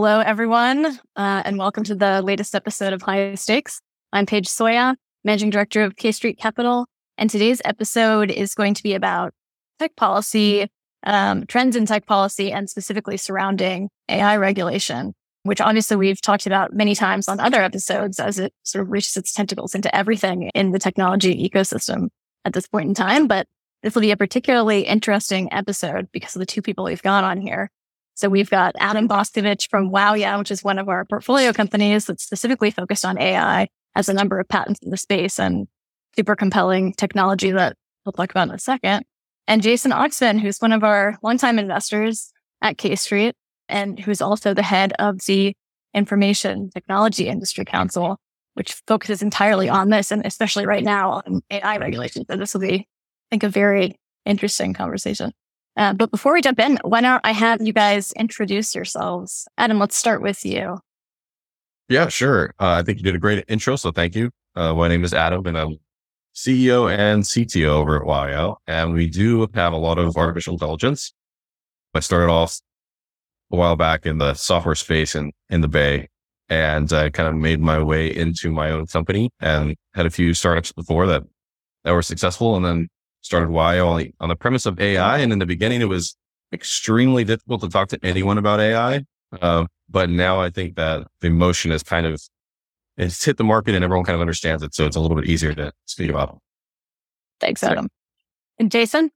Hello, everyone, uh, and welcome to the latest episode of High Stakes. I'm Paige Soya, Managing Director of K Street Capital, and today's episode is going to be about tech policy, um, trends in tech policy, and specifically surrounding AI regulation, which obviously we've talked about many times on other episodes as it sort of reaches its tentacles into everything in the technology ecosystem at this point in time. But this will be a particularly interesting episode because of the two people we've got on here. So we've got Adam Boskovich from WowYow, which is one of our portfolio companies that's specifically focused on AI, has a number of patents in the space and super compelling technology that we'll talk about in a second. And Jason Oxman, who's one of our longtime investors at K Street and who's also the head of the Information Technology Industry Council, which focuses entirely on this and especially right now on AI regulations. So this will be, I think, a very interesting conversation. Uh, but before we jump in, why don't I have you guys introduce yourselves? Adam, let's start with you. Yeah, sure. Uh, I think you did a great intro, so thank you. Uh, my name is Adam, and I'm CEO and CTO over at WowYow, and we do have a lot of artificial intelligence. I started off a while back in the software space in, in the Bay, and I kind of made my way into my own company and had a few startups before that that were successful, and then started WowYow on the premise of AI. And in the beginning, it was extremely difficult to talk to anyone about AI. Uh, but now I think that the motion is kind of, it's hit the market and everyone kind of understands it. So it's a little bit easier to speak about. Thanks, Adam. And Jason?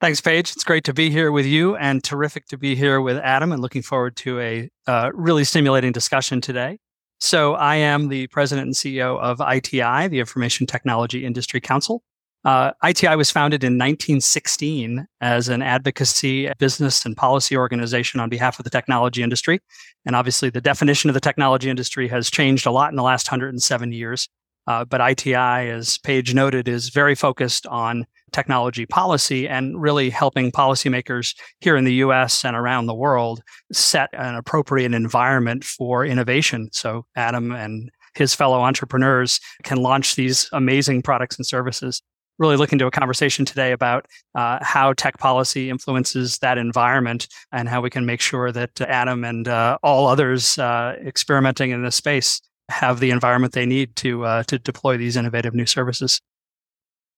Thanks, Paige. It's great to be here with you and terrific to be here with Adam and looking forward to a uh, really stimulating discussion today. So I am the president and CEO of ITI, the Information Technology Industry Council. Uh, ITI was founded in 1916 as an advocacy, business, and policy organization on behalf of the technology industry. And obviously, the definition of the technology industry has changed a lot in the last 107 years. Uh, but ITI, as Paige noted, is very focused on technology policy and really helping policymakers here in the US and around the world set an appropriate environment for innovation. So, Adam and his fellow entrepreneurs can launch these amazing products and services really looking to a conversation today about uh, how tech policy influences that environment and how we can make sure that Adam and uh, all others uh, experimenting in this space have the environment they need to uh, to deploy these innovative new services.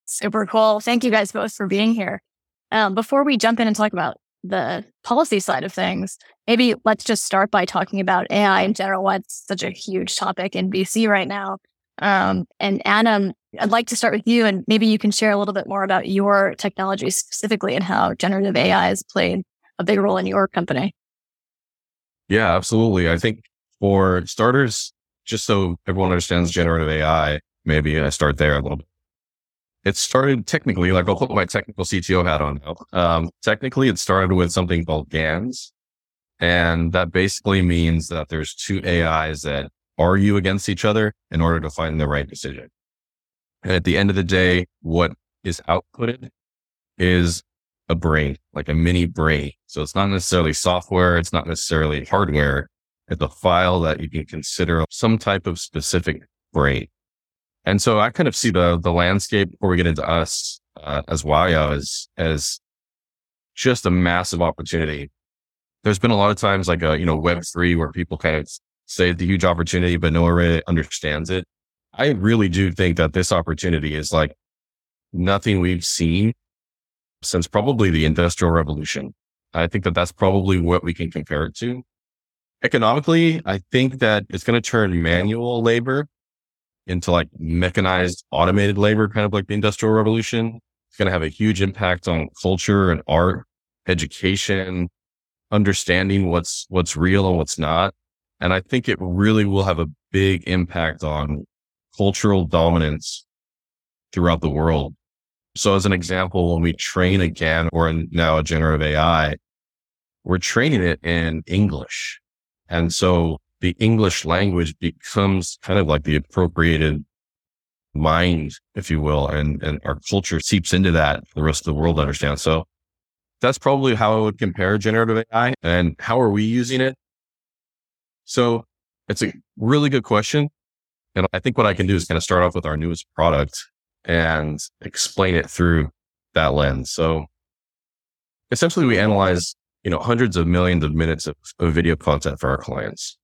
Super cool. Thank you guys both for being here. Um, before we jump in and talk about the policy side of things, maybe let's just start by talking about AI in general. What's such a huge topic in VC right now? Um, and Adam, I'd like to start with you, and maybe you can share a little bit more about your technology specifically and how generative AI has played a big role in your company. Yeah, absolutely. I think for starters, just so everyone understands generative AI, maybe I start there a little bit. It started technically, like I'll put my technical CTO hat on now. Um, technically, it started with something called GANs. And that basically means that there's two AIs that argue against each other in order to find the right decision. And at the end of the day, what is outputted is a brain, like a mini brain. So it's not necessarily software. It's not necessarily hardware. It's a file that you can consider some type of specific brain. And so I kind of see the, the landscape before we get into us uh, as WowYow as, as just a massive opportunity. There's been a lot of times like a, you know, web three where people kind of say a huge opportunity, but no one really understands it. I really do think that this opportunity is like nothing we've seen since probably the industrial revolution. I think that that's probably what we can compare it to. Economically, I think that it's going to turn manual labor into like mechanized automated labor, kind of like the industrial revolution. It's going to have a huge impact on culture and art, education, understanding what's, what's real and what's not. And I think it really will have a big impact on cultural dominance throughout the world. So as an example, when we train again or now a generative AI, we're training it in English. And so the English language becomes kind of like the appropriated mind, if you will, and, and our culture seeps into that the rest of the world understands. So that's probably how I would compare generative AI and how are we using it? So it's a really good question. And I think what I can do is kind of start off with our newest product and explain it through that lens. So essentially we analyze you know, hundreds of millions of minutes of, of video content for our clients.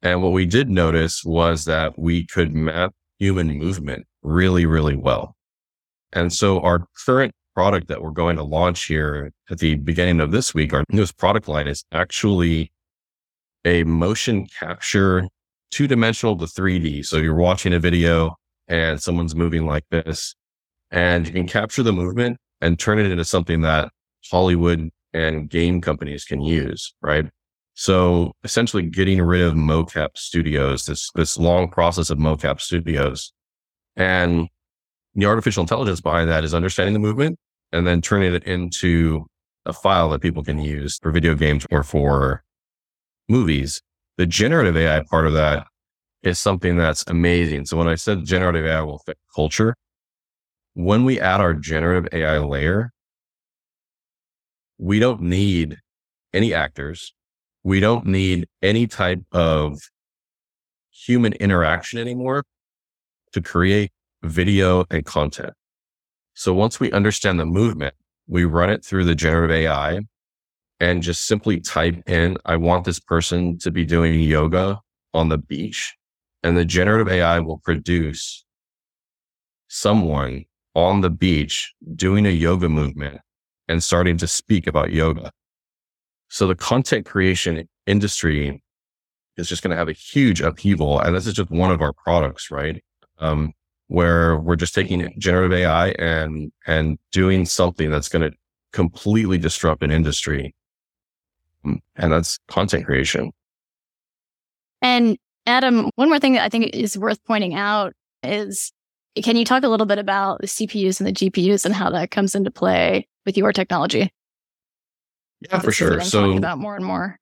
And what we did notice was that we could map human movement really, really well. And so our current product that we're going to launch here at the beginning of this week, our newest product line is actually a motion capture two dimensional to 3D. So you're watching a video and someone's moving like this and you can capture the movement and turn it into something that Hollywood and game companies can use, right? So essentially getting rid of mocap studios, this, this long process of mocap studios. And the artificial intelligence behind that is understanding the movement and then turning it into a file that people can use for video games or for movies. The generative AI part of that is something that's amazing. So when I said generative AI will fit culture, when we add our generative AI layer, we don't need any actors. We don't need any type of human interaction anymore to create video and content. So once we understand the movement, we run it through the generative AI and just simply type in, I want this person to be doing yoga on the beach. And the generative AI will produce someone on the beach doing a yoga movement and starting to speak about yoga. So the content creation industry is just going to have a huge upheaval. And this is just one of our products, right? Um, where we're just taking generative AI and, and doing something that's going to completely disrupt an industry. And that's content creation. And Adam, one more thing that I think is worth pointing out is can you talk a little bit about the CPUs and the GPUs and how that comes into play with your technology? Yeah, for sure. So about more and more.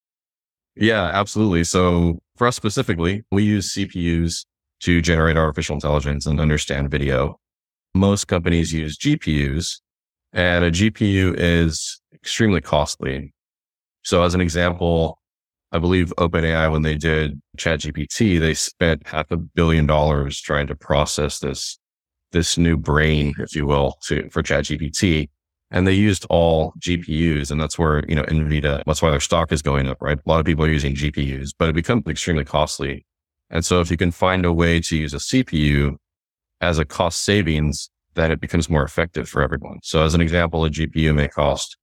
Yeah, absolutely. So for us specifically, we use CPUs to generate artificial intelligence and understand video. Most companies use GPUs and a GPU is extremely costly. So as an example, I believe OpenAI, when they did ChatGPT, they spent half a billion dollars trying to process this, this new brain, if you will, to, for ChatGPT and they used all GPUs. And that's where, you know, NVIDIA, that's why their stock is going up, right? A lot of people are using GPUs, but it becomes extremely costly. And so if you can find a way to use a CPU as a cost savings, then it becomes more effective for everyone. So as an example, a GPU may cost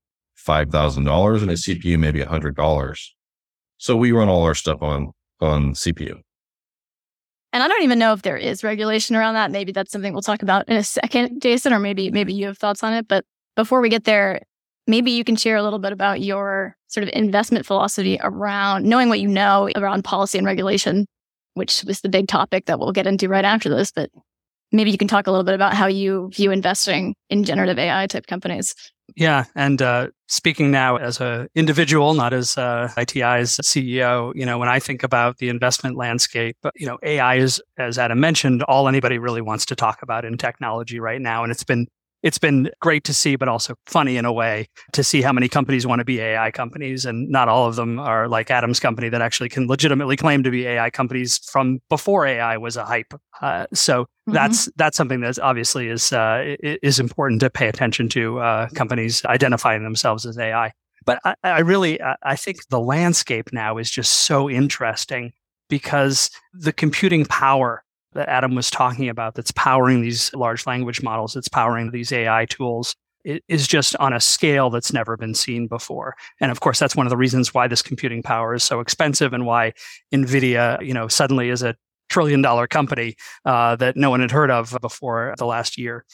$5,000 and a CPU maybe $100. So we run all our stuff on, on CPU. And I don't even know if there is regulation around that. Maybe that's something we'll talk about in a second, Jason, or maybe maybe you have thoughts on it. But before we get there, maybe you can share a little bit about your sort of investment philosophy around knowing what you know around policy and regulation, which was the big topic that we'll get into right after this. But maybe you can talk a little bit about how you view investing in generative AI type companies. Yeah, and uh, speaking now as an individual, not as uh, ITI's CEO, you know, when I think about the investment landscape, you know, AI is, as Adam mentioned, all anybody really wants to talk about in technology right now, and it's been it's been great to see, but also funny in a way to see how many companies want to be AI companies. And not all of them are like Adam's company that actually can legitimately claim to be AI companies from before AI was a hype. Uh, so mm-hmm. that's that's something that obviously is uh, is important to pay attention to uh, companies identifying themselves as AI. But I, I really I think the landscape now is just so interesting because the computing power that Adam was talking about that's powering these large language models, that's powering these AI tools is just on a scale that's never been seen before. And of course, that's one of the reasons why this computing power is so expensive and why NVIDIA, you know, suddenly is a trillion dollar company uh, that no one had heard of before the last year.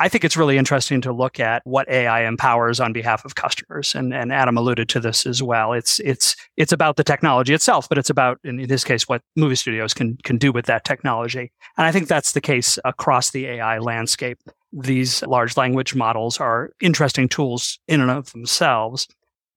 I think it's really interesting to look at what AI empowers on behalf of customers. And, and Adam alluded to this as well. It's, it's, it's about the technology itself, but it's about, in, in this case, what movie studios can, can do with that technology. And I think that's the case across the AI landscape. These large language models are interesting tools in and of themselves.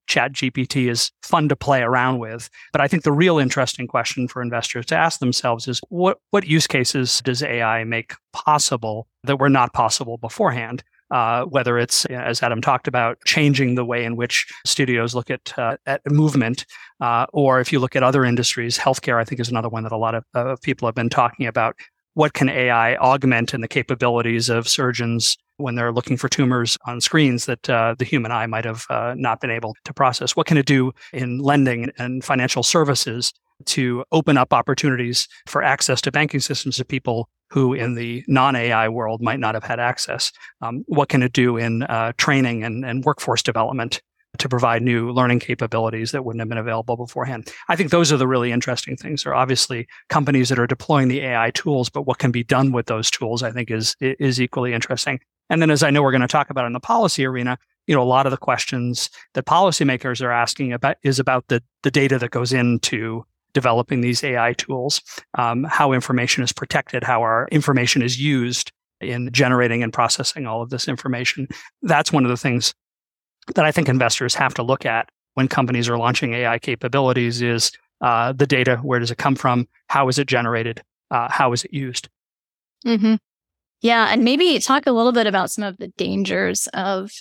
Chat GPT is fun to play around with. But I think the real interesting question for investors to ask themselves is what, what use cases does AI make possible that were not possible beforehand? Uh, whether it's, as Adam talked about, changing the way in which studios look at uh, at movement, uh, or if you look at other industries, healthcare, I think is another one that a lot of people have been talking about. What can AI augment in the capabilities of surgeons when they're looking for tumors on screens that uh, the human eye might have uh, not been able to process? What can it do in lending and financial services to open up opportunities for access to banking systems to people who in the non AI world might not have had access? Um, what can it do in uh, training and, and workforce development to provide new learning capabilities that wouldn't have been available beforehand. I think those are the really interesting things. There are obviously companies that are deploying the AI tools, but what can be done with those tools, I think, is is equally interesting. And then, as I know we're going to talk about in the policy arena, you know, a lot of the questions that policymakers are asking about is about the the data that goes into developing these AI tools, um, how information is protected, how our information is used in generating and processing all of this information. That's one of the things that I think investors have to look at when companies are launching AI capabilities is uh, the data. Where does it come from? How is it generated? Uh, how is it used? Mm-hmm. Yeah, and maybe talk a little bit about some of the dangers of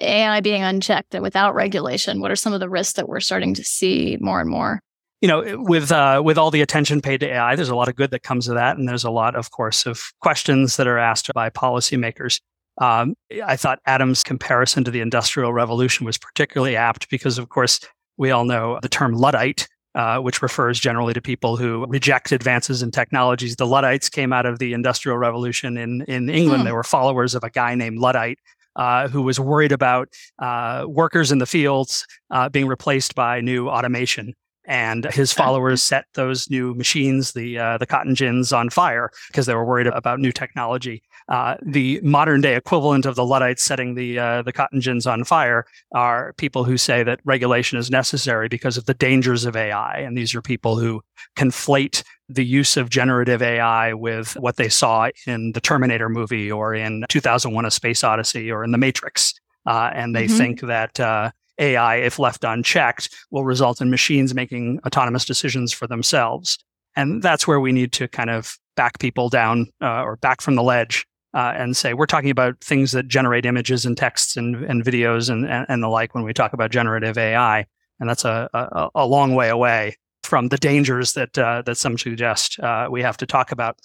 AI being unchecked and without regulation. What are some of the risks that we're starting to see more and more? You know, with uh, with all the attention paid to AI, there's a lot of good that comes of that, and there's a lot, of course, of questions that are asked by policymakers. Um, I thought Adam's comparison to the Industrial Revolution was particularly apt because, of course, we all know the term Luddite, uh, which refers generally to people who reject advances in technologies. The Luddites came out of the Industrial Revolution in, in England. Hmm. They were followers of a guy named Luddite. Uh, who was worried about uh, workers in the fields uh, being replaced by new automation and his followers set those new machines, the uh, the cotton gins, on fire because they were worried about new technology. Uh, the modern day equivalent of the Luddites setting the uh, the cotton gins on fire are people who say that regulation is necessary because of the dangers of AI, and these are people who conflate the use of generative AI with what they saw in the Terminator movie or in 2001: A Space Odyssey or in The Matrix, uh, and they mm-hmm. think that uh, AI, if left unchecked, will result in machines making autonomous decisions for themselves. And that's where we need to kind of back people down uh, or back from the ledge uh, and say we're talking about things that generate images and texts and, and videos and, and, and, the like when we talk about generative AI. And that's a, a, a long way away from the dangers that uh, that some suggest uh, we have to talk about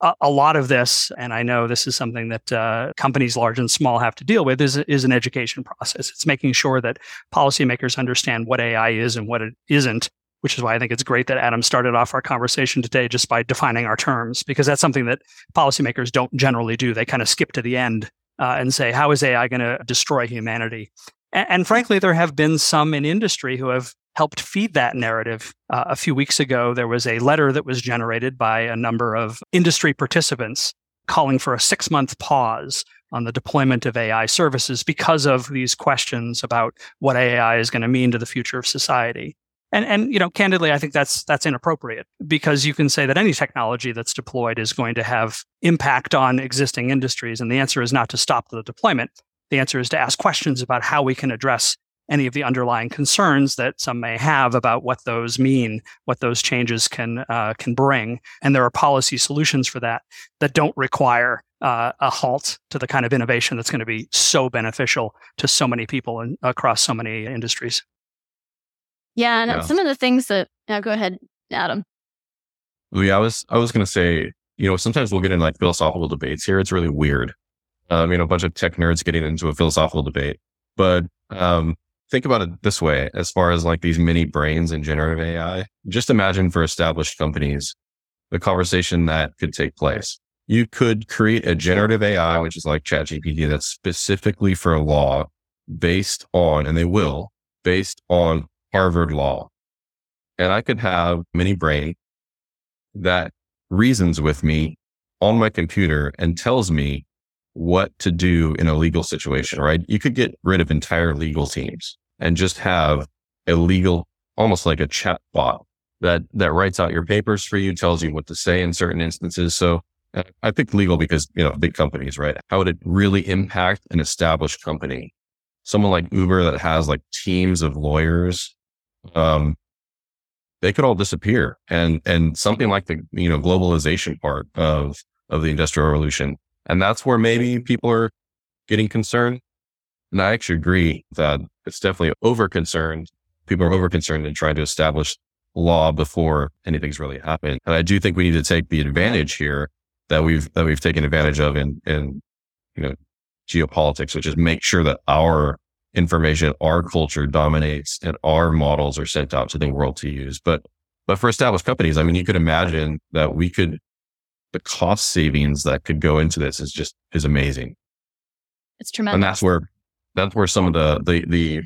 a, a, lot of this, and I know this is something that uh, companies large and small have to deal with, is, is an education process. It's making sure that policymakers understand what AI is and what it isn't, which is why I think it's great that Adam started off our conversation today just by defining our terms, because that's something that policymakers don't generally do. They kind of skip to the end uh, and say, how is AI going to destroy humanity? And, and, frankly, there have been some in industry who have helped feed that narrative. Uh, a few weeks ago, there was a letter that was generated by a number of industry participants calling for a six month pause on the deployment of AI services because of these questions about what AI is going to mean to the future of society. And and you know, candidly, I think that's that's inappropriate because you can say that any technology that's deployed is going to have impact on existing industries, and the answer is not to stop the deployment. The answer is to ask questions about how we can address any of the underlying concerns that some may have about what those mean, what those changes can uh, can bring, and there are policy solutions for that that don't require uh, a halt to the kind of innovation that's going to be so beneficial to so many people and across so many industries. Yeah, and yeah. some of the things that now go ahead, Adam. Yeah, I was I was going to say, you know, sometimes we'll get in like philosophical debates here. It's really weird. Um, you know, a bunch of tech nerds getting into a philosophical debate, but um, think about it this way as far as like these mini brains and generative AI. Just imagine for established companies the conversation that could take place. You could create a generative AI, which is like ChatGPT, that's specifically for law based on, and they will, based on Harvard law. And I could have mini brain that reasons with me on my computer and tells me what to do in a legal situation, right? You could get rid of entire legal teams and just have a legal, almost like a chat bot that, that writes out your papers for you, tells you what to say in certain instances. So uh, I picked legal because, you know, big companies, right? How would it really impact an established company? Someone like Uber that has like teams of lawyers, um, they could all disappear. And, and something like the, you know, globalization part of, of the industrial revolution and that's where maybe people are getting concerned. And I actually agree that it's definitely over concerned. People are over concerned in trying to establish law before anything's really happened. And I do think we need to take the advantage here that we've that we've taken advantage of in in you know geopolitics, which is make sure that our information, our culture dominates and our models are sent out to the world to use. But but for established companies, I mean, you could imagine that we could the cost savings that could go into this is just is amazing. It's tremendous. And that's where that's where some of the the the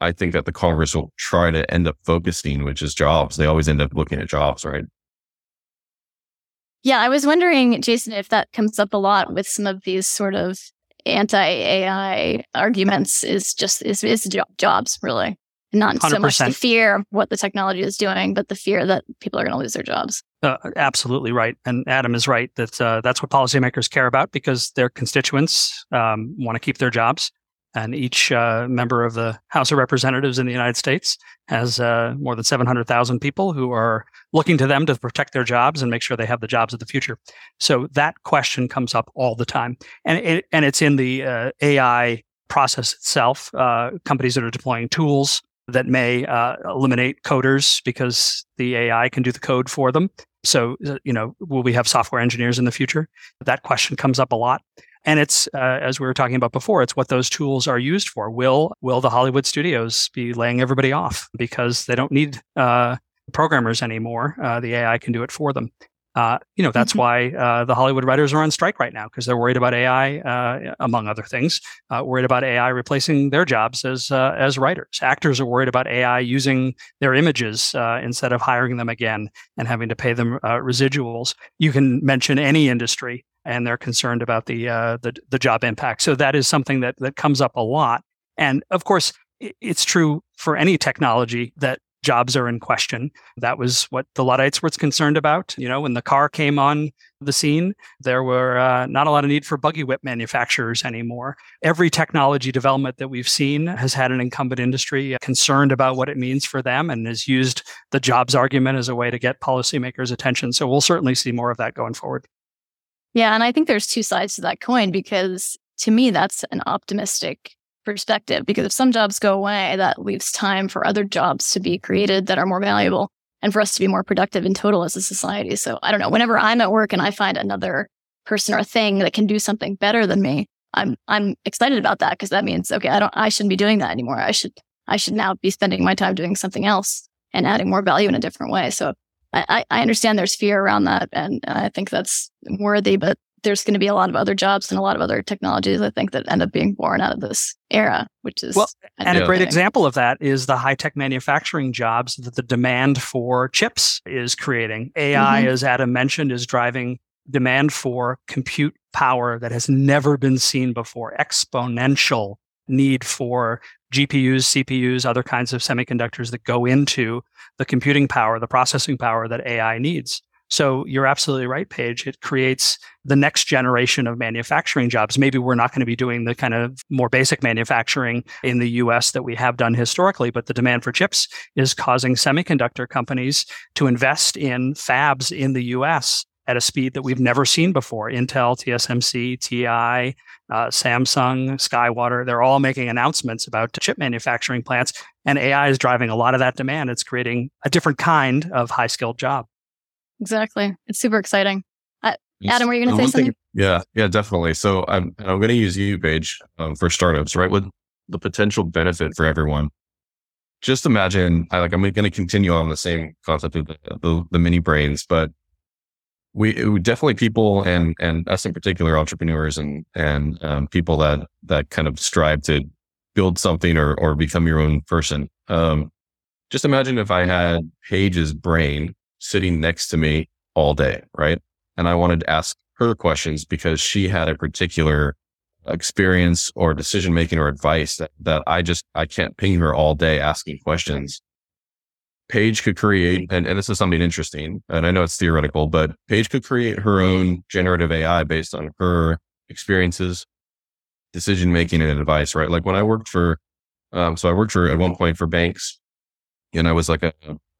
I think that the Congress will try to end up focusing, which is jobs. They always end up looking at jobs, right? Yeah, I was wondering, Jason, if that comes up a lot with some of these sort of anti-AI arguments is just is, is jobs really, not 100%. so much the fear of what the technology is doing, but the fear that people are going to lose their jobs. Uh, absolutely right, and Adam is right that uh, that's what policymakers care about because their constituents um, want to keep their jobs and each uh, member of the House of Representatives in the United States has uh, more than 700,000 people who are looking to them to protect their jobs and make sure they have the jobs of the future. So that question comes up all the time, and it, and it's in the uh, AI process itself. Uh, companies that are deploying tools that may uh, eliminate coders because the AI can do the code for them. So, uh, you know, will we have software engineers in the future? That question comes up a lot. And it's uh, as we were talking about before, it's what those tools are used for. Will will the Hollywood studios be laying everybody off because they don't need uh, programmers anymore? Uh, the AI can do it for them. Uh, you know that's mm-hmm. why uh, the Hollywood writers are on strike right now because they're worried about AI, uh, among other things. worried about AI replacing their jobs as as writers. Actors are worried about AI using their images instead of hiring them again and having to pay them residuals. You can mention any industry and they're concerned about the, uh, the the job impact. So that is something that that comes up a lot. And of course, it's true for any technology that jobs are in question. That was what the Luddites were concerned about. You know, when the car came on the scene, there were uh, not a lot of need for buggy whip manufacturers anymore. Every technology development that we've seen has had an incumbent industry concerned about what it means for them and has used the jobs argument as a way to get policymakers' attention. So we'll certainly see more of that going forward. Yeah. And I think there's two sides to that coin because to me, that's an optimistic perspective because if some jobs go away, that leaves time for other jobs to be created that are more valuable and for us to be more productive in total as a society. So I don't know, whenever I'm at work and I find another person or thing that can do something better than me, I'm I'm excited about that because that means okay, I don't I shouldn't be doing that anymore. I should I should now be spending my time doing something else and adding more value in a different way. So I, I understand there's fear around that, and I think that's worthy. But there's going to be a lot of other jobs and a lot of other technologies I think that end up being born out of this era, which is well, and a great example of that is the high tech manufacturing jobs that the demand for chips is creating. AI, mm-hmm. as Adam mentioned, is driving demand for compute power that has never been seen before, exponential need for GPUs, CPUs, other kinds of semiconductors that go into the computing power, the processing power that AI needs. So you're absolutely right, Paige. It creates the next generation of manufacturing jobs. Maybe we're not going to be doing the kind of more basic manufacturing in the US that we have done historically, but the demand for chips is causing semiconductor companies to invest in fabs in the US at a speed that we've never seen before. Intel, TSMC, TI, uh, Samsung, SkyWater, they're all making announcements about chip manufacturing plants. And AI is driving a lot of that demand. It's creating a different kind of high skilled job. Exactly. It's super exciting. Uh, Adam, were you going to say something? Thing, yeah, yeah, definitely. So I'm, I'm going to use you, Paige, um, for startups, right? With the potential benefit for everyone. Just imagine, I, like, I'm going to continue on the same concept of the, the, the mini brains, but we definitely people and and us in particular entrepreneurs and and um, people that that kind of strive to build something or or become your own person. Um, just imagine if I had Paige's brain sitting next to me all day, right? And I wanted to ask her questions because she had a particular experience or decision making or advice that, that I just I can't ping her all day asking questions. Paige could create, and, and this is something interesting, and I know it's theoretical, but Paige could create her own generative AI based on her experiences, decision making, and advice, right? Like when I worked for, um, so I worked for at one point for banks, and I was like a,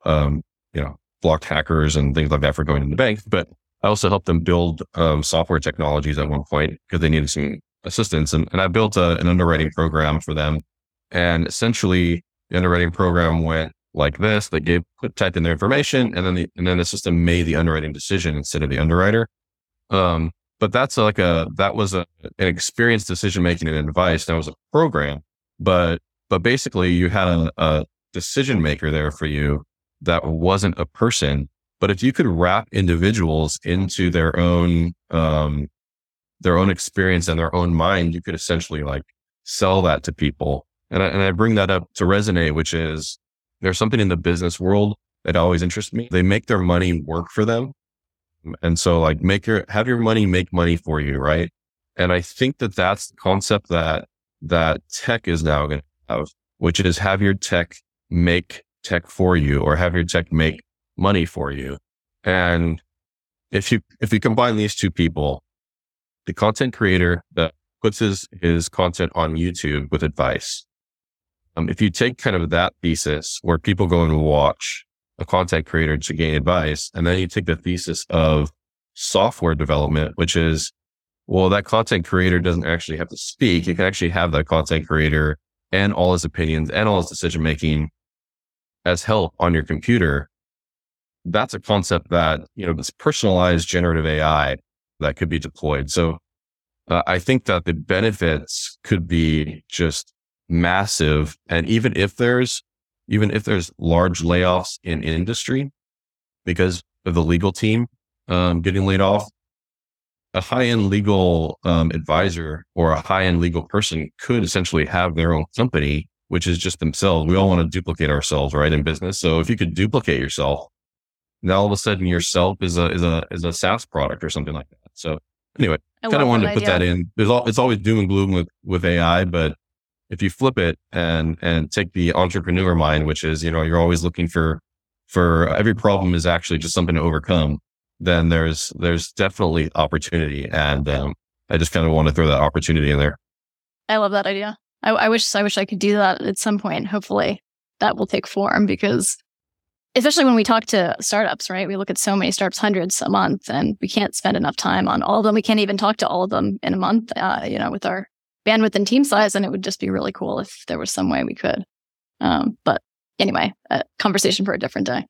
um, you know, blocked hackers and things like that for going into banks, but I also helped them build um, software technologies at one point because they needed some assistance. And, and I built a, an underwriting program for them. And essentially, the underwriting program went like this. They gave put typed in their information, and then the and then the system made the underwriting decision instead of the underwriter. Um, but that's like a that was a an experienced decision making and advice. That was a program, but but basically you had a, a decision maker there for you that wasn't a person. But if you could wrap individuals into their own um, their own experience and their own mind, you could essentially like sell that to people. And I, and I bring that up to resonate, which is there's something in the business world that always interests me. They make their money work for them. And so like make your, have your money make money for you. Right. And I think that that's the concept that, that tech is now going to have, which is have your tech make tech for you or have your tech make money for you. And if you, if you combine these two people, the content creator that puts his, his content on YouTube with advice. Um, if you take kind of that thesis where people go and watch a content creator to gain advice, and then you take the thesis of software development, which is, well, that content creator doesn't actually have to speak. You can actually have that content creator and all his opinions and all his decision making as help on your computer. That's a concept that, you know, this personalized generative AI that could be deployed. So uh, I think that the benefits could be just massive. And even if there's, even if there's large layoffs in industry because of the legal team um, getting laid off, a high end legal um, advisor or a high end legal person could essentially have their own company, which is just themselves. We all want to duplicate ourselves, right, in business. So if you could duplicate yourself, now all of a sudden yourself is a is a is a SaaS product or something like that. So anyway, kind of wanted to put that in. There's all, it's always doom and gloom with, with AI, but if you flip it and, and take the entrepreneur mind, which is, you know, you're always looking for, for every problem is actually just something to overcome, then there's, there's definitely opportunity. And, um, I just kind of want to throw that opportunity in there. I love that idea. I, I wish, I wish I could do that at some point. Hopefully that will take form because especially when we talk to startups, right? We look at so many startups, hundreds a month, and we can't spend enough time on all of them. We can't even talk to all of them in a month, uh, you know, with our bandwidth and team size. And it would just be really cool if there was some way we could. Um, but anyway, a conversation for a different day.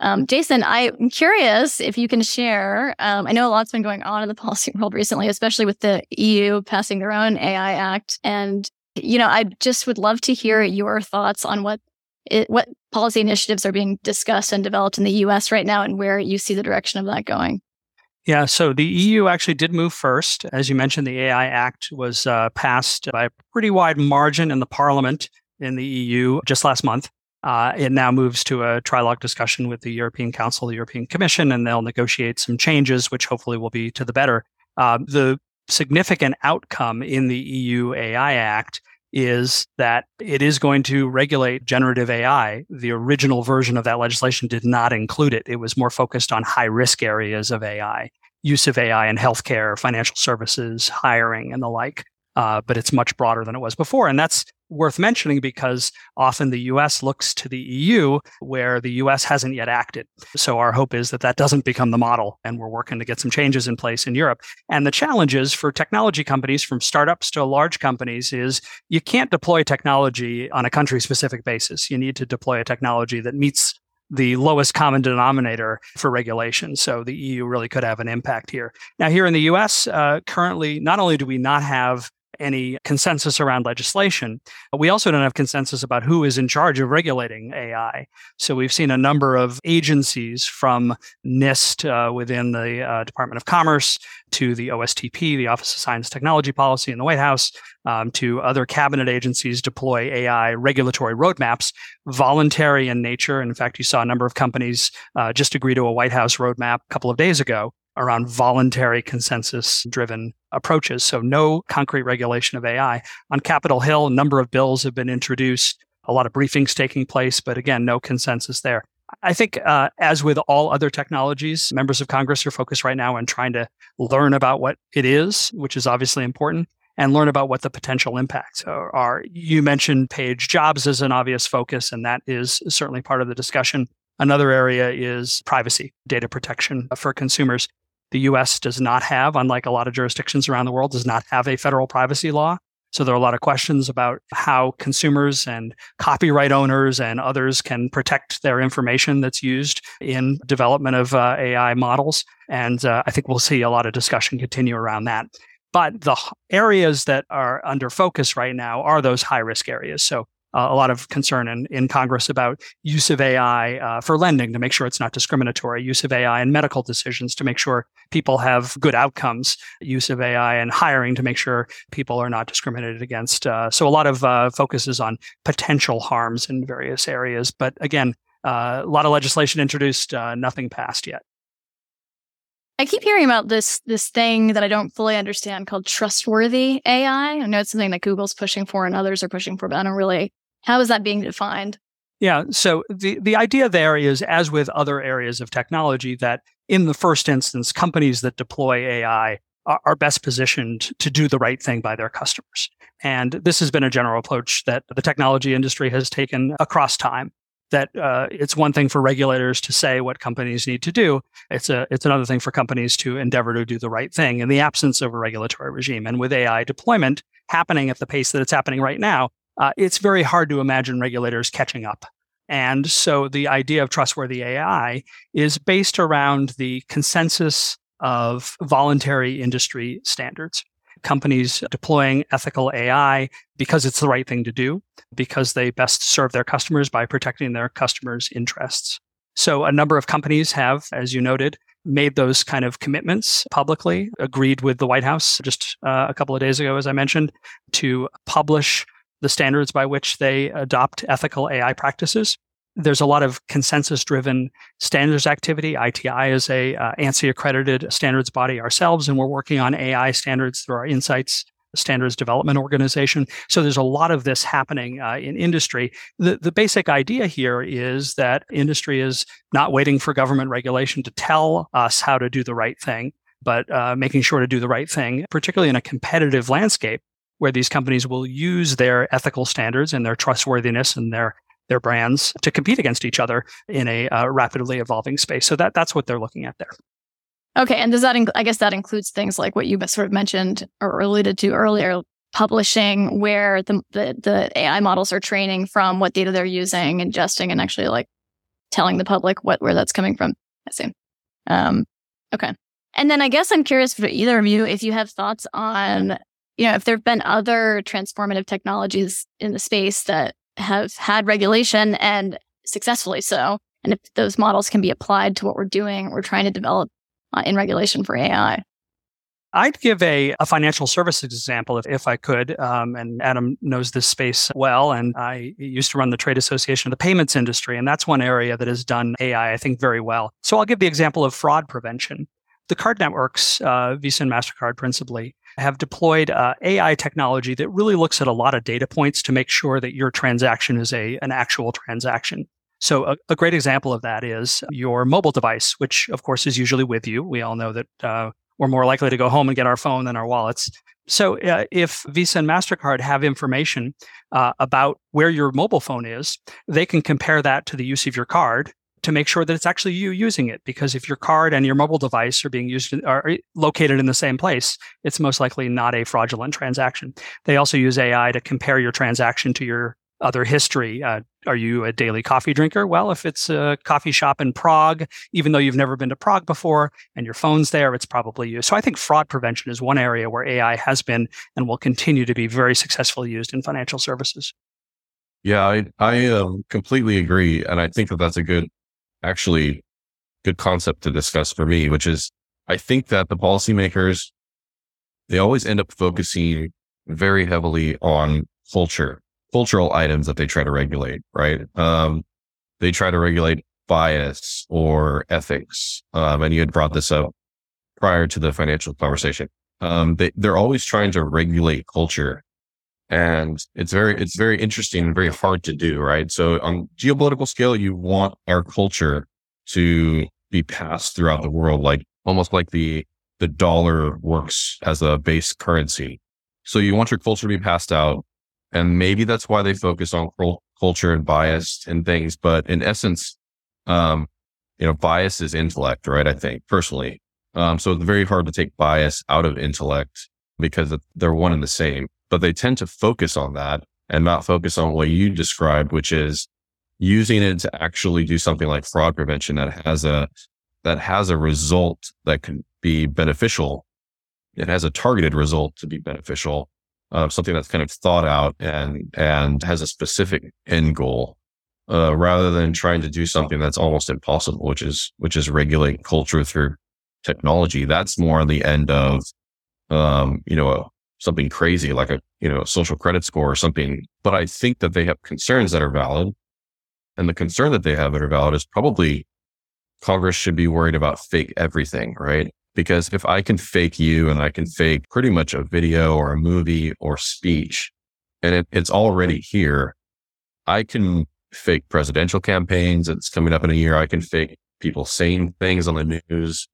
Um, Jason, I'm curious if you can share. Um, I know a lot's been going on in the policy world recently, especially with the EU passing their own AI Act. And, you know, I just would love to hear your thoughts on what it, what policy initiatives are being discussed and developed in the US right now and where you see the direction of that going? Yeah, so the EU actually did move first. As you mentioned, the AI Act was uh, passed by a pretty wide margin in the parliament in the EU just last month. Uh, it now moves to a trilogue discussion with the European Council, the European Commission, and they'll negotiate some changes, which hopefully will be to the better. Uh, the significant outcome in the EU AI Act is that it is going to regulate generative AI. The original version of that legislation did not include it. It was more focused on high risk areas of AI, use of AI in healthcare, financial services, hiring, and the like uh, but it's much broader than it was before. And that's worth mentioning because often the US looks to the EU where the US hasn't yet acted. So our hope is that that doesn't become the model and we're working to get some changes in place in Europe. And the challenges for technology companies from startups to large companies is you can't deploy technology on a country specific basis. You need to deploy a technology that meets the lowest common denominator for regulation. So the EU really could have an impact here. Now, here in the US, uh, currently, not only do we not have any consensus around legislation. We also don't have consensus about who is in charge of regulating AI. So we've seen a number of agencies from NIST uh, within the uh, Department of Commerce to the OSTP, the Office of Science Technology Policy in the White House, um, to other cabinet agencies deploy AI regulatory roadmaps, voluntary in nature. In fact, you saw a number of companies uh, just agree to a White House roadmap a couple of days ago around voluntary consensus driven approaches. So no concrete regulation of AI. On Capitol Hill, a number of bills have been introduced, a lot of briefings taking place, but again, no consensus there. I think, uh, as with all other technologies, members of Congress are focused right now on trying to learn about what it is, which is obviously important, and learn about what the potential impacts are. You mentioned Paige jobs as an obvious focus, and that is certainly part of the discussion. Another area is privacy, data protection for consumers. The US does not have, unlike a lot of jurisdictions around the world, does not have a federal privacy law. So there are a lot of questions about how consumers and copyright owners and others can protect their information that's used in development of uh, AI models. And uh, I think we'll see a lot of discussion continue around that. But the areas that are under focus right now are those high risk areas. So uh, a lot of concern in, in Congress about use of AI uh, for lending to make sure it's not discriminatory, use of AI in medical decisions to make sure people have good outcomes, use of AI and hiring to make sure people are not discriminated against. Uh, so a lot of uh, focuses on potential harms in various areas. But again, uh, a lot of legislation introduced, uh, nothing passed yet. I keep hearing about this this thing that I don't fully understand called trustworthy AI. I know it's something that Google's pushing for and others are pushing for, but I don't really how is that being defined? Yeah. So the, the idea there is, as with other areas of technology, that in the first instance, companies that deploy AI are, are best positioned to do the right thing by their customers. And this has been a general approach that the technology industry has taken across time. That uh, it's one thing for regulators to say what companies need to do. It's a it's another thing for companies to endeavor to do the right thing in the absence of a regulatory regime. And with AI deployment happening at the pace that it's happening right now, uh, it's very hard to imagine regulators catching up. And so the idea of trustworthy AI is based around the consensus of voluntary industry standards. Companies deploying ethical AI because it's the right thing to do, because they best serve their customers by protecting their customers' interests. So a number of companies have, as you noted, made those kind of commitments publicly, agreed with the White House just uh, a couple of days ago, as I mentioned, to publish the standards by which they adopt ethical AI practices. There's a lot of consensus driven standards activity. ITI is a uh, ANSI accredited standards body ourselves, and we're working on AI standards through our INCITS standards development organization. So there's a lot of this happening uh, in industry. The, the basic idea here is that industry is not waiting for government regulation to tell us how to do the right thing, but uh, making sure to do the right thing, particularly in a competitive landscape where these companies will use their ethical standards and their trustworthiness and their their brands to compete against each other in a uh, rapidly evolving space. So that that's what they're looking at there. Okay, and does that? Inc- I guess that includes things like what you sort of mentioned or alluded to earlier, publishing where the, the the AI models are training from, what data they're using, ingesting, and actually like telling the public what where that's coming from. I see. Um, okay, and then I guess I'm curious for either of you if you have thoughts on you know, if there have been other transformative technologies in the space that have had regulation and successfully so, and if those models can be applied to what we're doing, we're trying to develop uh, in regulation for AI. I'd give a, a financial services example if, if I could. Um, and Adam knows this space well. And I used to run the trade association of the payments industry. And that's one area that has done AI, I think, very well. So I'll give the example of fraud prevention. The card networks, uh, Visa and MasterCard principally, have deployed uh, AI technology that really looks at a lot of data points to make sure that your transaction is a an actual transaction. So a, a great example of that is your mobile device, which of course is usually with you. We all know that uh, we're more likely to go home and get our phone than our wallets. So uh, if Visa and Mastercard have information uh, about where your mobile phone is, they can compare that to the use of your card to make sure that it's actually you using it. Because if your card and your mobile device are being used, are located in the same place, it's most likely not a fraudulent transaction. They also use AI to compare your transaction to your other history. Uh, are you a daily coffee drinker? Well, if it's a coffee shop in Prague, even though you've never been to Prague before and your phone's there, it's probably you. So I think fraud prevention is one area where AI has been and will continue to be very successfully used in financial services. Yeah, I, I um, completely agree. And I think that that's a good actually good concept to discuss for me, which is I think that the policymakers, they always end up focusing very heavily on culture, cultural items that they try to regulate, right? Um, they try to regulate bias or ethics. Um, and you had brought this up prior to the financial conversation. Um, they, they're always trying to regulate culture and it's very, it's very interesting and very hard to do, right? So on geopolitical scale, you want our culture to be passed throughout the world, like almost like the, the dollar works as a base currency. So you want your culture to be passed out. And maybe that's why they focus on culture and bias and things. But in essence, um, you know, bias is intellect, right? I think personally. Um, so it's very hard to take bias out of intellect because they're one and the same. But they tend to focus on that and not focus on what you described, which is using it to actually do something like fraud prevention that has a, that has a result that can be beneficial. It has a targeted result to be beneficial, uh, something that's kind of thought out and, and has a specific end goal. Uh, rather than trying to do something that's almost impossible, which is which is regulate culture through technology. That's more on the end of, um, you know, something crazy like a you know social credit score or something. But I think that they have concerns that are valid, and the concern that they have that are valid is probably Congress should be worried about fake everything, right? Because if I can fake you and I can fake pretty much a video or a movie or speech, and it, it's already here, I can fake presidential campaigns. It's coming up in a year. I can fake people saying things on the news.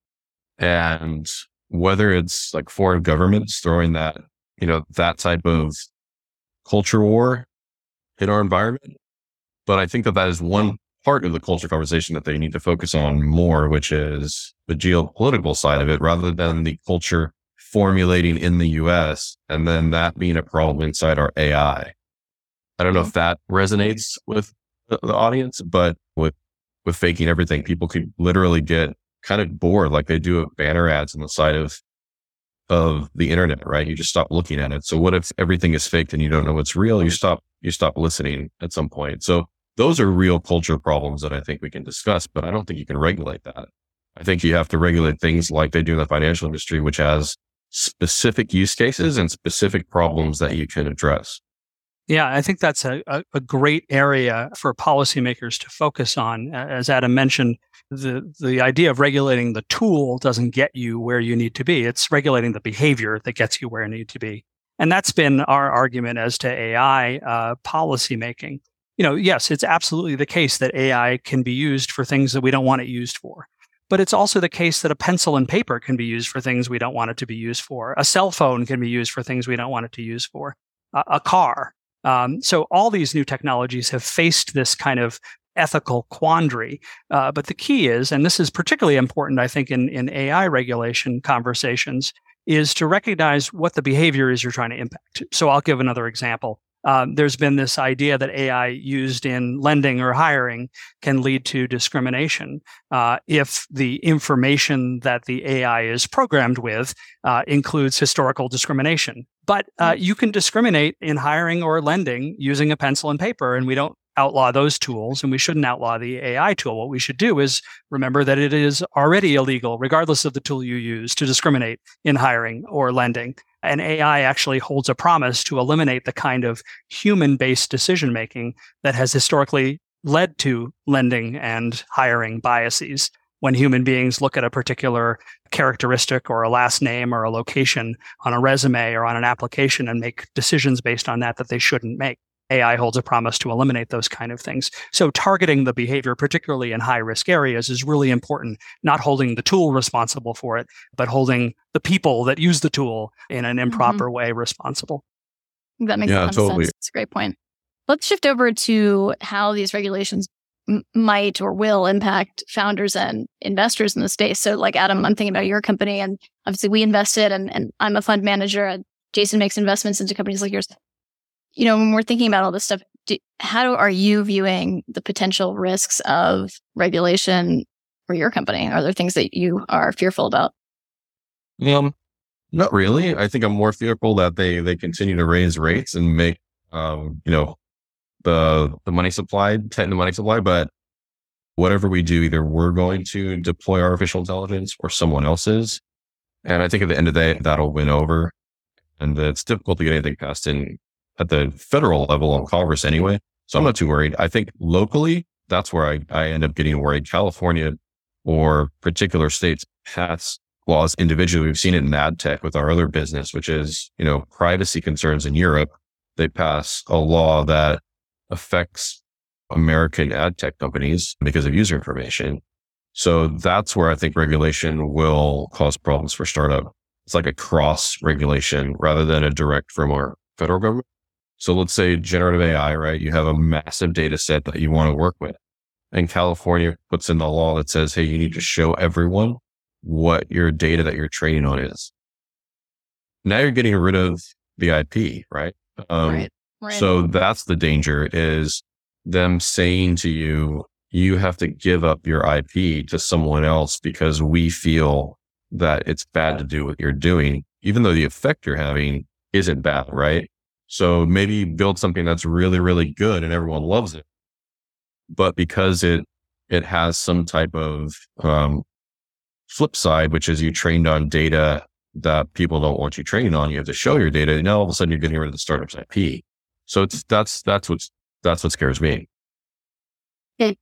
And whether it's like foreign governments throwing that, you know, that type of culture war in our environment. But I think that that is one part of the culture conversation that they need to focus on more, which is the geopolitical side of it rather than the culture formulating in the US and then that being a problem inside our AI. I don't know if mm-hmm. that resonates with the, the audience, but with with faking everything, people could literally get kind of bored, like they do banner ads on the side of of the internet, right? You just stop looking at it. So what if everything is faked and you don't know what's real? You stop you stop listening at some point. So those are real culture problems that I think we can discuss, but I don't think you can regulate that. I think you have to regulate things like they do in the financial industry, which has specific use cases and specific problems that you can address. Yeah, I think that's a, a, a, great area for policymakers to focus on. As Adam mentioned, the, the idea of regulating the tool doesn't get you where you need to be. It's regulating the behavior that gets you where you need to be. And that's been our argument as to AI uh, policymaking. You know, yes, it's absolutely the case that AI can be used for things that we don't want it used for. But it's also the case that a pencil and paper can be used for things we don't want it to be used for. A cell phone can be used for things we don't want it to use for. A, a car um, so all these new technologies have faced this kind of ethical quandary. Uh, but the key is, and this is particularly important, I think, in, in AI regulation conversations, is to recognize what the behavior is you're trying to impact. So I'll give another example. Um, there's been this idea that AI used in lending or hiring can lead to discrimination uh, if the information that the AI is programmed with uh, includes historical discrimination. But uh, mm. you can discriminate in hiring or lending using a pencil and paper, and we don't outlaw those tools and we shouldn't outlaw the AI tool. What we should do is remember that it is already illegal, regardless of the tool you use, to discriminate in hiring or lending. And AI actually holds a promise to eliminate the kind of human based decision making that has historically led to lending and hiring biases when human beings look at a particular characteristic or a last name or a location on a resume or on an application and make decisions based on that that they shouldn't make. AI holds a promise to eliminate those kind of things. So targeting the behavior, particularly in high risk areas, is really important, not holding the tool responsible for it, but holding the people that use the tool in an mm-hmm. improper mm-hmm. way responsible. That makes yeah, a lot totally. of sense. It's a great point. Let's shift over to how these regulations m- might or will impact founders and investors in the space. So, like Adam, I'm thinking about your company, and obviously we invested, and, and I'm a fund manager. And Jason makes investments into companies like yours you know, when we're thinking about all this stuff, do, how are you viewing the potential risks of regulation for your company? Are there things that you are fearful about? Um, not really. I think I'm more fearful that they they continue to raise rates and make um, you know, the the money supply, tighten the money supply. But whatever we do, either we're going to deploy artificial intelligence or someone else's. And I think at the end of the day, that'll win over. And it's difficult to get anything passed in at the federal level on Congress anyway. So I'm not too worried. I think locally, that's where I, I end up getting worried. California or particular states pass laws individually. We've seen it in ad tech with our other business, which is, you know, privacy concerns in Europe. They pass a law that affects American ad tech companies because of user information. So that's where I think regulation will cause problems for startup. It's like a cross regulation rather than a direct from our federal government. So let's say generative AI, right? You have a massive data set that you want to work with. And California puts in the law that says, Hey, you need to show everyone what your data that you're training on is. Now you're getting rid of the IP, right? Um, right. right. So that's the danger is them saying to you, you have to give up your IP to someone else because we feel that it's bad to do what you're doing, even though the effect you're having isn't bad, right? So maybe build something that's really, really good and everyone loves it. But because it, it has some type of, um, flip side, which is you trained on data that people don't want you training on. You have to show your data. And now all of a sudden you're getting rid of the startup's IP. So it's, that's, that's what's, that's what scares me. Okay.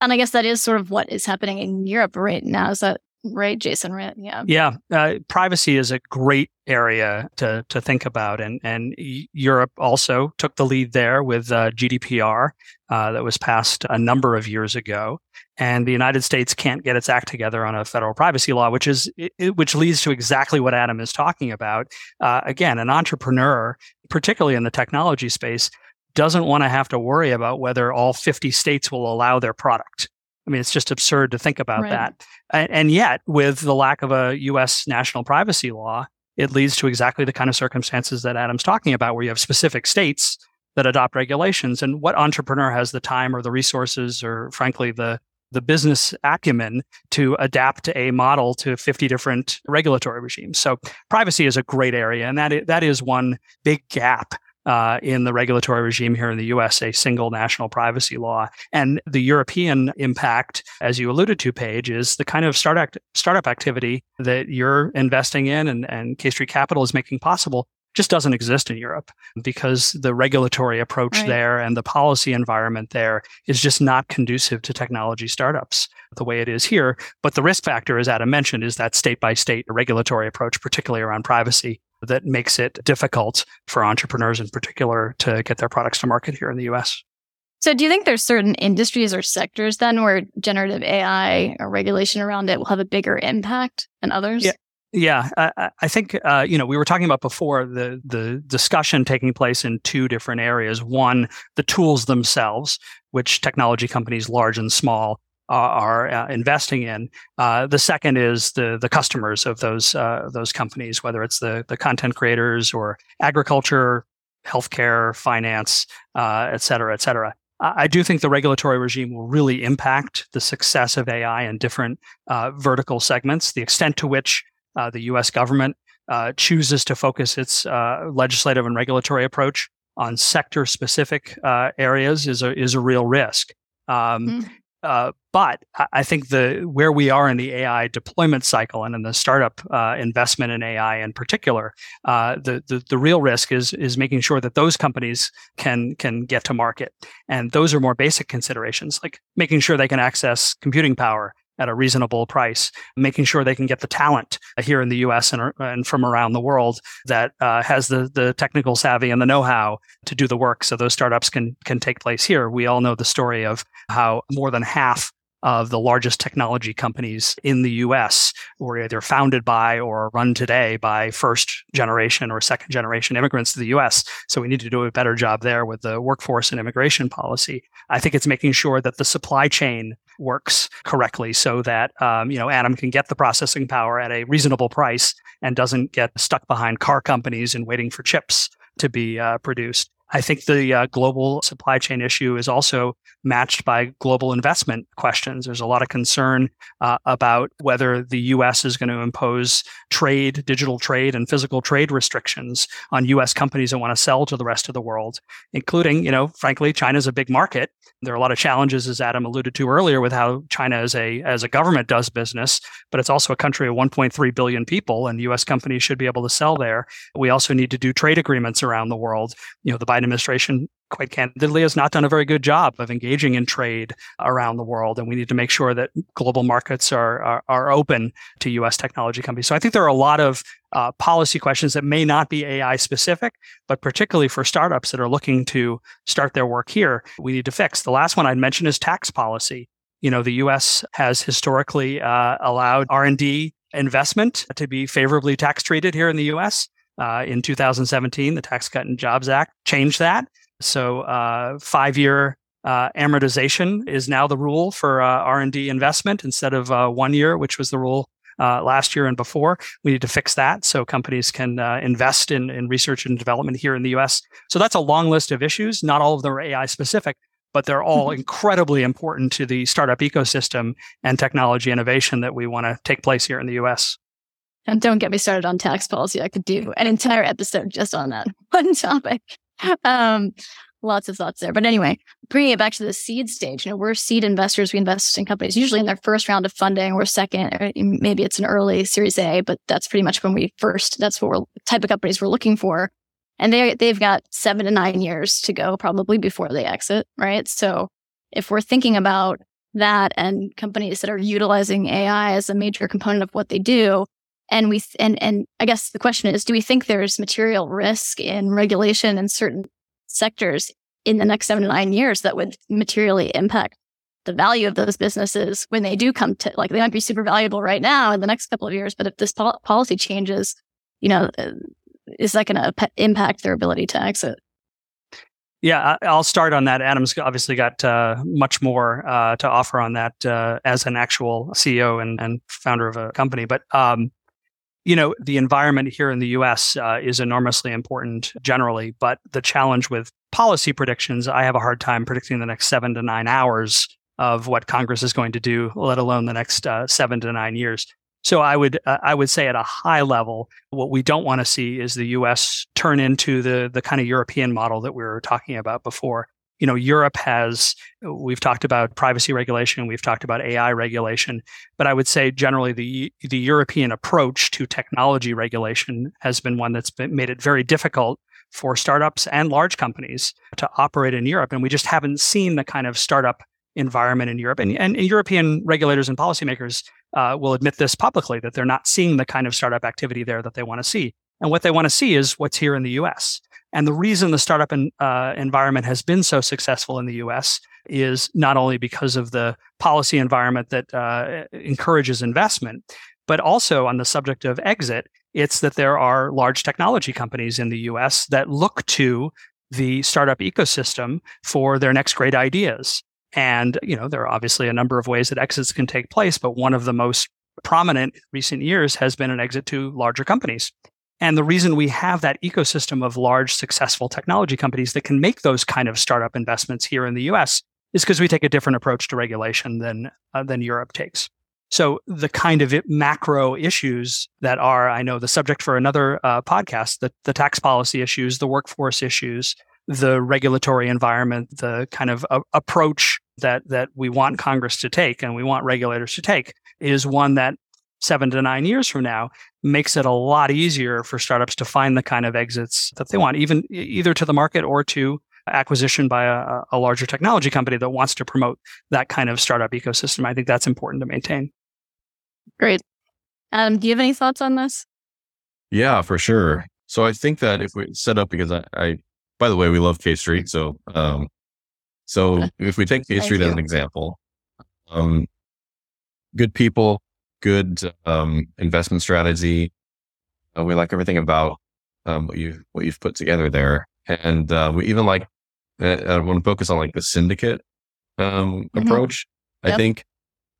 And I guess that is sort of what is happening in Europe right now. Is that right, Jason? Right? Yeah. Yeah. Uh, privacy is a great area to to think about, and and Europe also took the lead there with uh, GDPR uh, that was passed a number of years ago. And the United States can't get its act together on a federal privacy law, which is it, which leads to exactly what Adam is talking about. Uh, again, an entrepreneur, particularly in the technology space, doesn't want to have to worry about whether all 50 states will allow their product. I mean, it's just absurd to think about right. that. And, and yet, with the lack of a U.S. national privacy law, it leads to exactly the kind of circumstances that Adam's talking about, where you have specific states that adopt regulations. And what entrepreneur has the time or the resources or, frankly, the the business acumen to adapt a model to 50 different regulatory regimes. So privacy is a great area, and that is, that is one big gap uh, in the regulatory regime here in the US, a single national privacy law. And the European impact, as you alluded to, Paige, is the kind of startup, startup activity that you're investing in and, and K Street Capital is making possible just doesn't exist in Europe because the regulatory approach right. there and the policy environment there is just not conducive to technology startups the way it is here. But the risk factor, as Adam mentioned, is that state by state regulatory approach, particularly around privacy, that makes it difficult for entrepreneurs in particular to get their products to market here in the US. So, do you think there's certain industries or sectors then where generative AI or regulation around it will have a bigger impact than others? Yeah. Yeah, I, I think uh, you know we were talking about before the the discussion taking place in two different areas. One, the tools themselves, which technology companies, large and small, are uh, investing in. Uh, the second is the the customers of those uh, those companies, whether it's the the content creators or agriculture, healthcare, finance, uh, et cetera, et cetera. I do think the regulatory regime will really impact the success of AI in different uh, vertical segments. The extent to which uh, the U.S. government chooses to focus its legislative and regulatory approach on sector-specific areas is a is a real risk. Um, mm. Uh, but I think the where we are in the AI deployment cycle and in the startup uh, investment in AI in particular, uh, the, the the real risk is is making sure that those companies can can get to market, and those are more basic considerations like making sure they can access computing power at a reasonable price, making sure they can get the talent here in the US and, and from around the world that uh, has the, the technical savvy and the know how to do the work so those startups can, can take place here. We all know the story of how more than half of the largest technology companies in the US were either founded by or run today by first generation or second generation immigrants to the US. So we need to do a better job there with the workforce and immigration policy. I think it's making sure that the supply chain works correctly so that um, you know Adam can get the processing power at a reasonable price and doesn't get stuck behind car companies and waiting for chips to be uh, produced. I think the uh, global supply chain issue is also matched by global investment questions. There's a lot of concern uh, about whether the U.S. is going to impose trade, digital trade, and physical trade restrictions on U.S. companies that want to sell to the rest of the world, including, you know, frankly, China's a big market. There are a lot of challenges, as Adam alluded to earlier, with how China as a as a government does business, but it's also a country of 1.3 billion people, and U.S. companies should be able to sell there. We also need to do trade agreements around the world. You know, the Biden administration quite candidly has not done a very good job of engaging in trade around the world and we need to make sure that global markets are are, are open to US technology companies so I think there are a lot of uh, policy questions that may not be AI specific, but particularly for startups that are looking to start their work here, we need to fix. The last one I'd mention is tax policy. You know, the U.S. has historically uh, allowed R&D investment to be favorably tax treated here in the U.S. Uh, in 2017, the Tax Cut and Jobs Act changed that. So uh, five year uh, amortization is now the rule for uh, R&D investment instead of uh, one year, which was the rule uh, last year and before. We need to fix that so companies can uh, invest in, in research and development here in the US. So that's a long list of issues. Not all of them are AI specific, but they're all mm-hmm. incredibly important to the startup ecosystem and technology innovation that we want to take place here in the US. And don't get me started on tax policy. I could do an entire episode just on that one topic. Um, lots of thoughts there. But anyway, bringing it back to the seed stage, you know, we're seed investors. We invest in companies usually in their first round of funding or second, or maybe it's an early series A, but that's pretty much when we first, that's what we're type of companies we're looking for. And they, they've got seven to nine years to go probably before they exit, right? So if we're thinking about that and companies that are utilizing AI as a major component of what they do, and we and and I guess the question is, do we think there's material risk in regulation in certain sectors in the next seven to nine years that would materially impact the value of those businesses when they do come to like they might be super valuable right now in the next couple of years, but if this pol- policy changes, you know, uh, is that going to impact their ability to exit? Yeah, I'll start on that. Adam's obviously got uh, much more uh, to offer on that uh, as an actual CEO and, and, founder of a company. But um, you know, the environment here in the US uh, is enormously important generally, but the challenge with policy predictions, I have a hard time predicting the next seven to nine hours of what Congress is going to do, let alone the next uh, seven to nine years. So I would uh, I would say at a high level, what we don't want to see is the U.S. turn into the the kind of European model that we were talking about before, you know, Europe has, we've talked about privacy regulation, we've talked about AI regulation, but I would say generally the, the European approach to technology regulation has been one that's been, made it very difficult for startups and large companies to operate in Europe. And we just haven't seen the kind of startup environment in Europe. And, and European regulators and policymakers uh, will admit this publicly that they're not seeing the kind of startup activity there that they want to see. And what they want to see is what's here in the US. And the reason the startup in, uh, environment has been so successful in the US is not only because of the policy environment that uh, encourages investment, but also on the subject of exit, it's that there are large technology companies in the US that look to the startup ecosystem for their next great ideas. And, you know, there are obviously a number of ways that exits can take place, but one of the most prominent recent years has been an exit to larger companies. And the reason we have that ecosystem of large, successful technology companies that can make those kind of startup investments here in the US is because we take a different approach to regulation than, uh, than Europe takes. So the kind of macro issues that are, I know, the subject for another uh, podcast, the, the tax policy issues, the workforce issues, the regulatory environment, the kind of approach that that we want Congress to take and we want regulators to take is one that seven to nine years from now makes it a lot easier for startups to find the kind of exits that they want, even either to the market or to acquisition by a, a larger technology company that wants to promote that kind of startup ecosystem. I think that's important to maintain. Great. Adam, do you have any thoughts on this? Yeah, for sure. So I think that if we set up because I, I by the way, we love K Street. So um so if we take K Street as an example, um good people, good um, investment strategy. Uh, we like everything about um, what you what you've put together there, and uh, we even like I want to focus on like the syndicate um, mm-hmm. approach. Yep. I think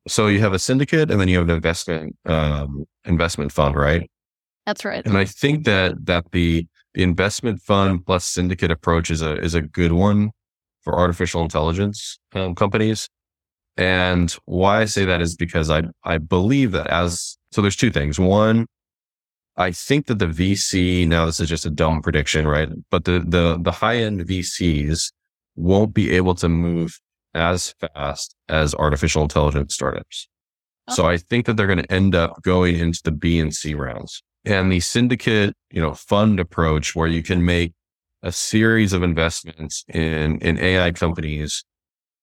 so. You have a syndicate, and then you have an investment um, investment fund, right? That's right. And I think that that the the investment fund plus syndicate approach is a is a good one for artificial intelligence um, companies and why I say that is because I, I believe that as, so there's two things. One, I think that the VC, now this is just a dumb prediction, right? But the, the, the high end VCs won't be able to move as fast as artificial intelligence startups. So I think that they're going to end up going into the B and C rounds and the syndicate, you know, fund approach where you can make a series of investments in, in AI companies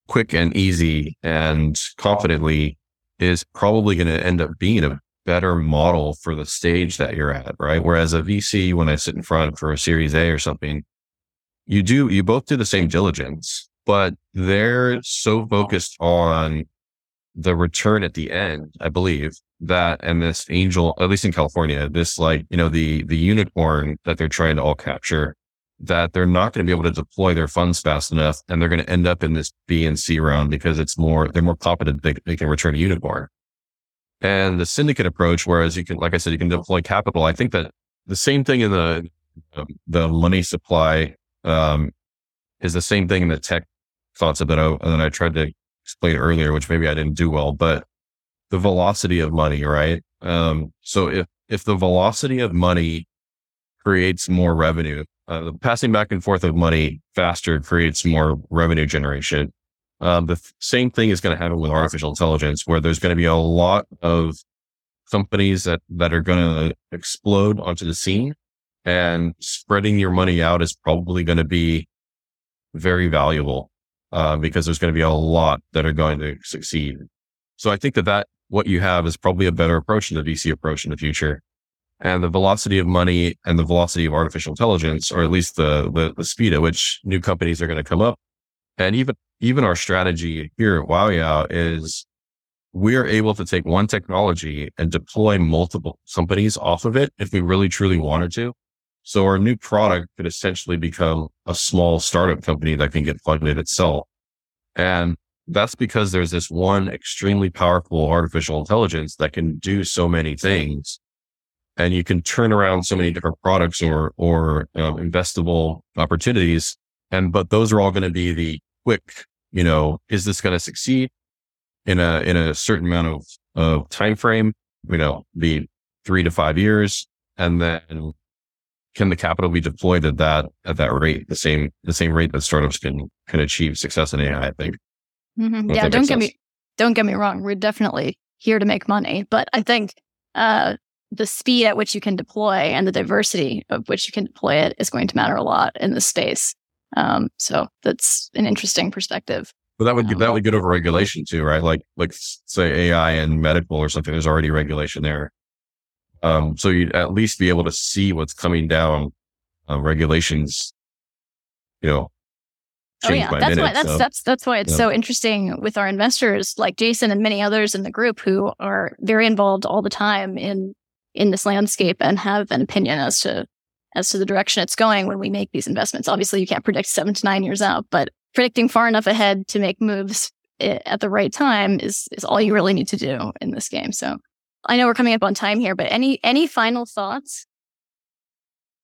quick and easy and confidently is probably going to end up being a better model for the stage that you're at, right? Whereas a VC, when I sit in front for a series A or something, you do, you both do the same diligence, but they're so focused on the return at the end, I believe that, and this angel, at least in California, this like, you know, the, the unicorn that they're trying to all capture that they're not going to be able to deploy their funds fast enough and they're going to end up in this B and C round because it's more, they're more confident they, they can return a unicorn. And the syndicate approach, whereas you can, like I said, you can deploy capital. I think that the same thing in the the money supply um, is the same thing in the tech thoughts that I, that I tried to explain earlier, which maybe I didn't do well, but the velocity of money, right? Um, so if, if the velocity of money creates more revenue, uh, the passing back and forth of money faster creates more revenue generation. Um, the th- same thing is going to happen with artificial intelligence, where there's going to be a lot of companies that, that are going to explode onto the scene and spreading your money out is probably going to be very valuable uh, because there's going to be a lot that are going to succeed. So I think that that what you have is probably a better approach than the VC approach in the future. And the velocity of money and the velocity of artificial intelligence, or at least the, the, the speed at which new companies are going to come up. And even, even our strategy here at WowYow is we are able to take one technology and deploy multiple companies off of it if we really truly wanted to. So our new product could essentially become a small startup company that can get funded itself. And that's because there's this one extremely powerful artificial intelligence that can do so many things. And you can turn around so many different products or, or um, investable opportunities. And, but those are all going to be the quick, you know, is this going to succeed in a, in a certain amount of, of time frame, you know, be three to five years. And then can the capital be deployed at that at that rate, the same the same rate that startups can can achieve success in AI? I think. Mm-hmm. Yeah, don't get sense. me don't get me wrong. We're definitely here to make money, but I think uh, the speed at which you can deploy and the diversity of which you can deploy it is going to matter a lot in this space. Um, so that's an interesting perspective. But that would um, that would get over regulation too, right? Like like say AI and medical or something. There's already regulation there. Um, so you'd at least be able to see what's coming down, uh, regulations, you know. Oh yeah, that's minute, why that's so. that's that's why it's yeah. so interesting with our investors like Jason and many others in the group who are very involved all the time in in this landscape and have an opinion as to as to the direction it's going when we make these investments. Obviously, you can't predict seven to nine years out, but predicting far enough ahead to make moves at the right time is is all you really need to do in this game. So I know we're coming up on time here, but any any final thoughts?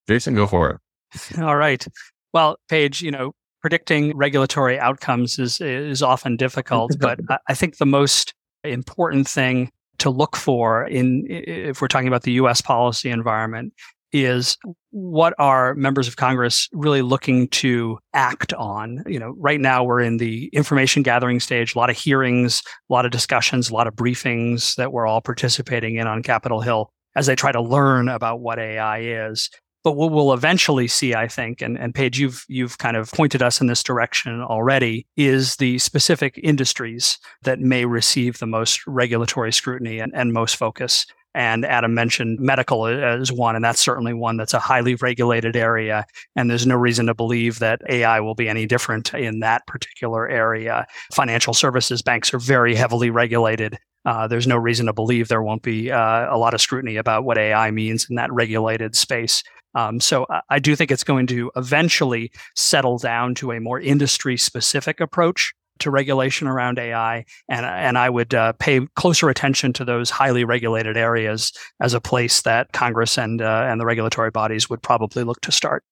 Jason, go for it. All right. Well, Paige, you know, predicting regulatory outcomes is is often difficult, but I think the most important thing to look for in if we're talking about the US policy environment is what are members of Congress really looking to act on? You know, right now we're in the information gathering stage, a lot of hearings, a lot of discussions, a lot of briefings that we're all participating in on Capitol Hill as they try to learn about what AI is. But what we'll eventually see, I think, and, and Paige, you've you've kind of pointed us in this direction already, is the specific industries that may receive the most regulatory scrutiny and, and most focus. And Adam mentioned medical as one, and that's certainly one that's a highly regulated area. And there's no reason to believe that AI will be any different in that particular area. Financial services banks are very heavily regulated. Uh, there's no reason to believe there won't be uh, a lot of scrutiny about what AI means in that regulated space. Um, so I do think it's going to eventually settle down to a more industry specific approach to regulation around AI, and and I would uh, pay closer attention to those highly regulated areas as a place that Congress and uh, and the regulatory bodies would probably look to start.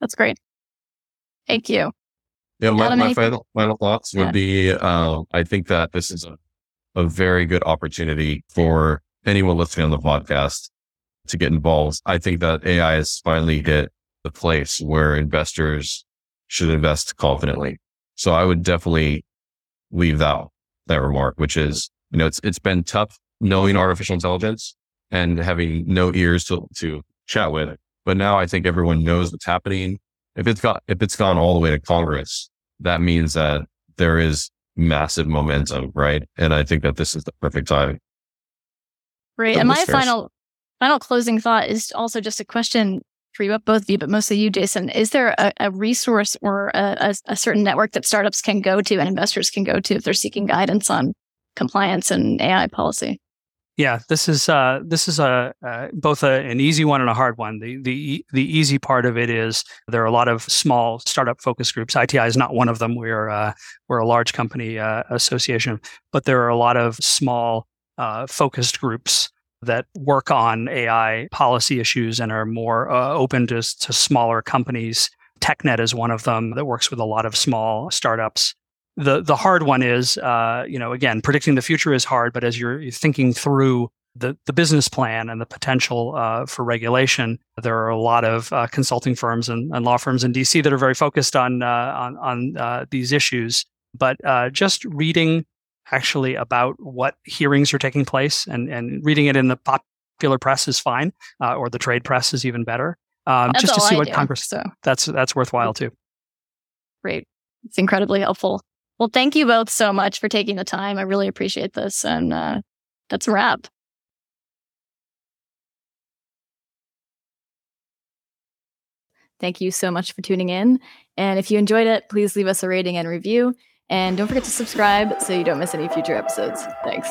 That's great. Thank you. Yeah, my, my final final thoughts would yeah. be: uh, I think that this is a a very good opportunity for anyone listening on the podcast to get involved. I think that AI has finally hit the place where investors should invest confidently. So I would definitely leave that, that remark, which is, you know, it's, it's been tough knowing artificial intelligence and having no ears to, to chat with it. But now I think everyone knows what's happening. If it's got, if it's gone all the way to Congress, that means that there is massive momentum, right? And I think that this is the perfect time. Right. And my final, final closing thought is also just a question for you, both of you, but mostly you, Jason. Is there a, a resource or a, a, a, certain network that startups can go to and investors can go to if they're seeking guidance on compliance and AI policy? Yeah, this is uh, this is a uh, both a, an easy one and a hard one. The the the easy part of it is there are a lot of small startup focus groups. ITI is not one of them. We're uh, we're a large company uh, association, but there are a lot of small uh, focused groups that work on AI policy issues and are more uh, open to, to smaller companies. TechNet is one of them that works with a lot of small startups. The the hard one is, uh, you know, again, predicting the future is hard, but as you're thinking through the, the business plan and the potential uh, for regulation, there are a lot of uh, consulting firms and, and, law firms in DC that are very focused on uh, on, on uh, these issues. But just reading actually about what hearings are taking place and, and reading it in the popular press is fine, uh, or the trade press is even better. Um, just to see I what do, Congress. So. That's that's worthwhile too. Great, it's incredibly helpful. Well, thank you both so much for taking the time. I really appreciate this, and uh, that's a wrap. Thank you so much for tuning in. And if you enjoyed it, please leave us a rating and review. And don't forget to subscribe so you don't miss any future episodes. Thanks.